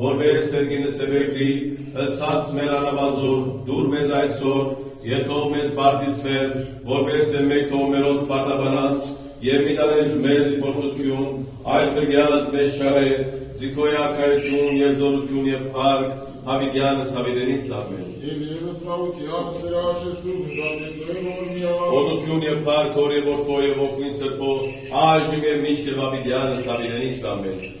որպես Սերգինը Սեբեկլի ըսած մեր անավազոր դուր մեզ այսօր Եթով մեզ վարդիսվեր որպես մեկ թողմերոց պատաբանած եւ միտաներ մեզ փոխություն այլ բգյաս մեզ չարե զիքոյակայություն եւ զորություն եւ փառք Հավիդյանս Հավիդենից ամեն Օդություն եւ փառք օրե որդո եւ օգին սրբո այժմ եւ միշտ եւ Հավիդյանս Հավիդենից ամեն